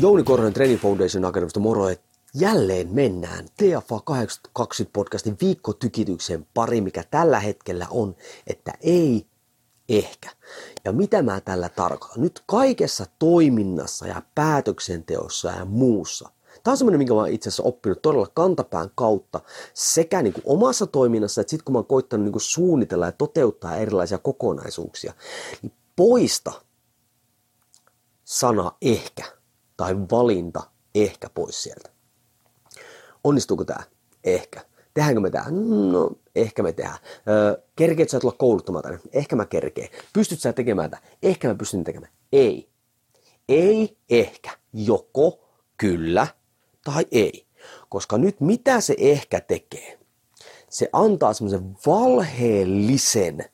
Jouni Korhonen Training Foundation Academista moro, jälleen mennään TFA 820 podcastin viikkotykityksen pari, mikä tällä hetkellä on, että ei ehkä. Ja mitä mä tällä tarkoitan? Nyt kaikessa toiminnassa ja päätöksenteossa ja muussa. Tämä on semmoinen, minkä mä oon itse asiassa oppinut todella kantapään kautta sekä niin kuin omassa toiminnassa, että sitten kun mä oon koittanut niin kuin suunnitella ja toteuttaa erilaisia kokonaisuuksia, niin poista sana ehkä tai valinta ehkä pois sieltä. Onnistuuko tämä? Ehkä. Tehdäänkö me tämä? No, ehkä me tehdään. Öö, kerkeet sä tulla kouluttamaan tänne? Ehkä mä kerkeen. Pystyt sä tekemään tätä? Ehkä mä pystyn tekemään. Ei. Ei, ehkä. Joko, kyllä tai ei. Koska nyt mitä se ehkä tekee? Se antaa semmoisen valheellisen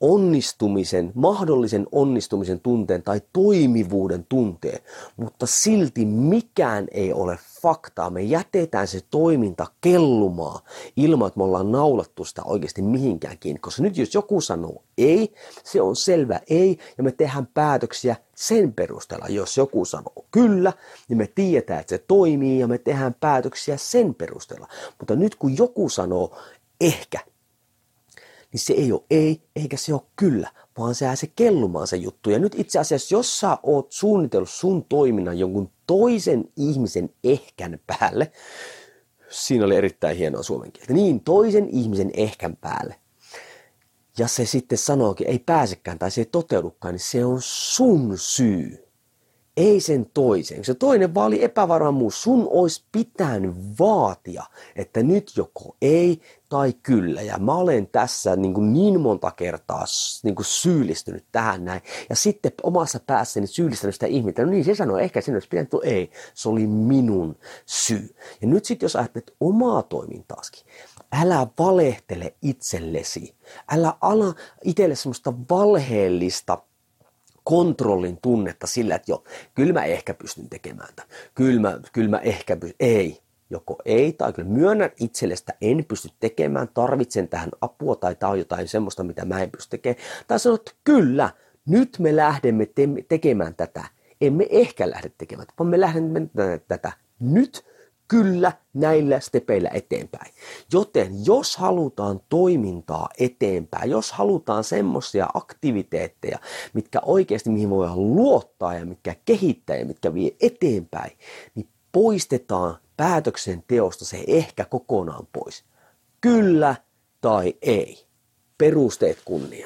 onnistumisen, mahdollisen onnistumisen tunteen tai toimivuuden tunteen, mutta silti mikään ei ole faktaa. Me jätetään se toiminta kellumaan ilman, että me ollaan naulattu sitä oikeasti mihinkään kiinni. Koska nyt jos joku sanoo ei, se on selvä ei, ja me tehdään päätöksiä sen perusteella. Jos joku sanoo kyllä, niin me tiedetään, että se toimii, ja me tehdään päätöksiä sen perusteella. Mutta nyt kun joku sanoo ehkä, niin se ei ole ei, eikä se ole kyllä, vaan se jää se kellumaan se juttu. Ja nyt itse asiassa, jos sä oot suunnitellut sun toiminnan jonkun toisen ihmisen ehkän päälle, siinä oli erittäin hienoa suomen kieltä, niin toisen ihmisen ehkän päälle, ja se sitten sanookin, ei pääsekään tai se ei toteudukaan, niin se on sun syy ei sen toisen. Se toinen vaan oli epävarmuus. Sun olisi pitänyt vaatia, että nyt joko ei tai kyllä. Ja mä olen tässä niin, kuin niin monta kertaa niin kuin syyllistynyt tähän näin. Ja sitten omassa päässäni syyllistänyt sitä ihmistä. No niin, se sanoi, ehkä sen olisi pitänyt, ei. Se oli minun syy. Ja nyt sitten jos ajattelet omaa toimintaaskin, älä valehtele itsellesi. Älä ala itselle semmoista valheellista kontrollin tunnetta sillä, että jo, kyllä mä ehkä pystyn tekemään tämän. Kyllä mä, kyllä mä ehkä pystyn. Ei. Joko ei, tai kyllä myönnän itsellestä, en pysty tekemään, tarvitsen tähän apua, tai tämä on jotain semmoista, mitä mä en pysty tekemään. Tai sanot, että kyllä, nyt me lähdemme te- tekemään tätä. Emme ehkä lähde tekemään, vaan me lähdemme tätä nyt kyllä näillä stepeillä eteenpäin. Joten jos halutaan toimintaa eteenpäin, jos halutaan semmoisia aktiviteetteja, mitkä oikeasti mihin voidaan luottaa ja mitkä kehittää ja mitkä vie eteenpäin, niin poistetaan päätöksenteosta se ehkä kokonaan pois. Kyllä tai ei. Perusteet kunnia.